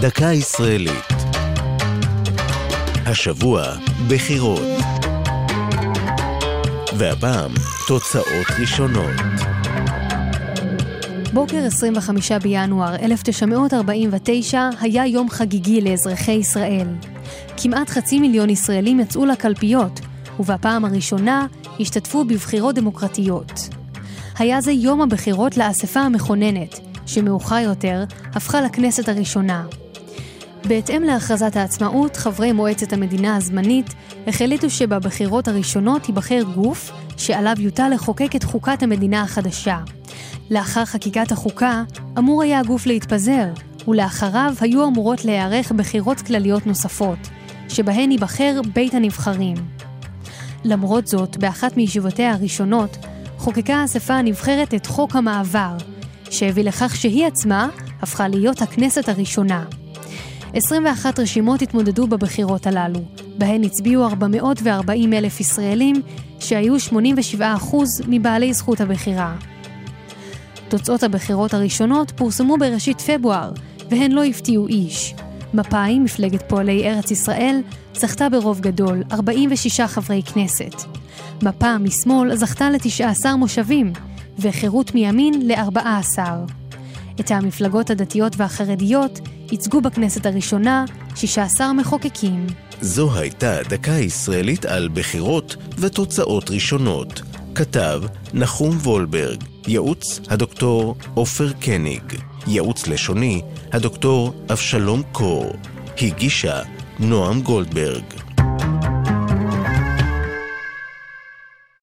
דקה ישראלית. השבוע, בחירות. והפעם, תוצאות ראשונות. בוקר 25 בינואר 1949 היה יום חגיגי לאזרחי ישראל. כמעט חצי מיליון ישראלים יצאו לקלפיות, ובפעם הראשונה השתתפו בבחירות דמוקרטיות. היה זה יום הבחירות לאספה המכוננת, שמאוחר יותר הפכה לכנסת הראשונה. בהתאם להכרזת העצמאות, חברי מועצת המדינה הזמנית החליטו שבבחירות הראשונות ייבחר גוף שעליו יוטל לחוקק את חוקת המדינה החדשה. לאחר חקיקת החוקה, אמור היה הגוף להתפזר, ולאחריו היו אמורות להיערך בחירות כלליות נוספות, שבהן ייבחר בית הנבחרים. למרות זאת, באחת מישיבותיה הראשונות, חוקקה האספה הנבחרת את חוק המעבר, שהביא לכך שהיא עצמה הפכה להיות הכנסת הראשונה. 21 רשימות התמודדו בבחירות הללו, בהן הצביעו 440 אלף ישראלים, שהיו 87% מבעלי זכות הבחירה. תוצאות הבחירות הראשונות פורסמו בראשית פברואר, והן לא הפתיעו איש. מפא"י, מפלגת פועלי ארץ ישראל, זכתה ברוב גדול, 46 חברי כנסת. מפה משמאל זכתה ל-19 מושבים, וחירות מימין ל-14. את המפלגות הדתיות והחרדיות ייצגו בכנסת הראשונה 16 מחוקקים. זו הייתה דקה ישראלית על בחירות ותוצאות ראשונות. כתב נחום וולברג, ייעוץ הדוקטור עופר קניג, ייעוץ לשוני הדוקטור אבשלום קור, הגישה נועם גולדברג.